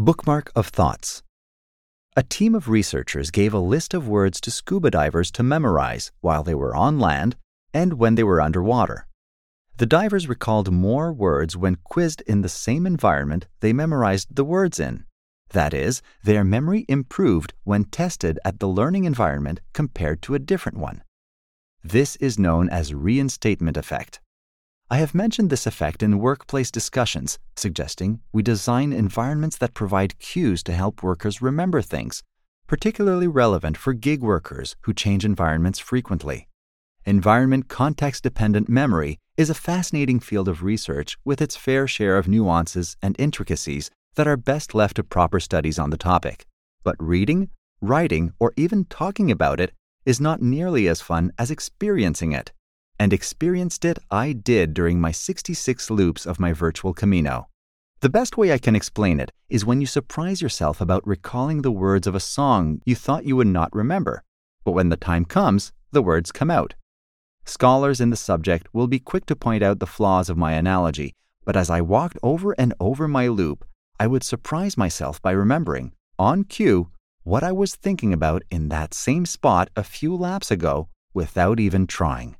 Bookmark of Thoughts. A team of researchers gave a list of words to scuba divers to memorize while they were on land and when they were underwater. The divers recalled more words when quizzed in the same environment they memorized the words in. That is, their memory improved when tested at the learning environment compared to a different one. This is known as reinstatement effect. I have mentioned this effect in workplace discussions, suggesting we design environments that provide cues to help workers remember things, particularly relevant for gig workers who change environments frequently. Environment context dependent memory is a fascinating field of research with its fair share of nuances and intricacies that are best left to proper studies on the topic. But reading, writing, or even talking about it is not nearly as fun as experiencing it and experienced it I did during my 66 loops of my virtual Camino. The best way I can explain it is when you surprise yourself about recalling the words of a song you thought you would not remember, but when the time comes, the words come out. Scholars in the subject will be quick to point out the flaws of my analogy, but as I walked over and over my loop, I would surprise myself by remembering, on cue, what I was thinking about in that same spot a few laps ago without even trying.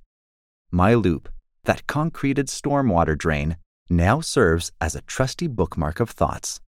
My loop, that concreted stormwater drain, now serves as a trusty bookmark of thoughts.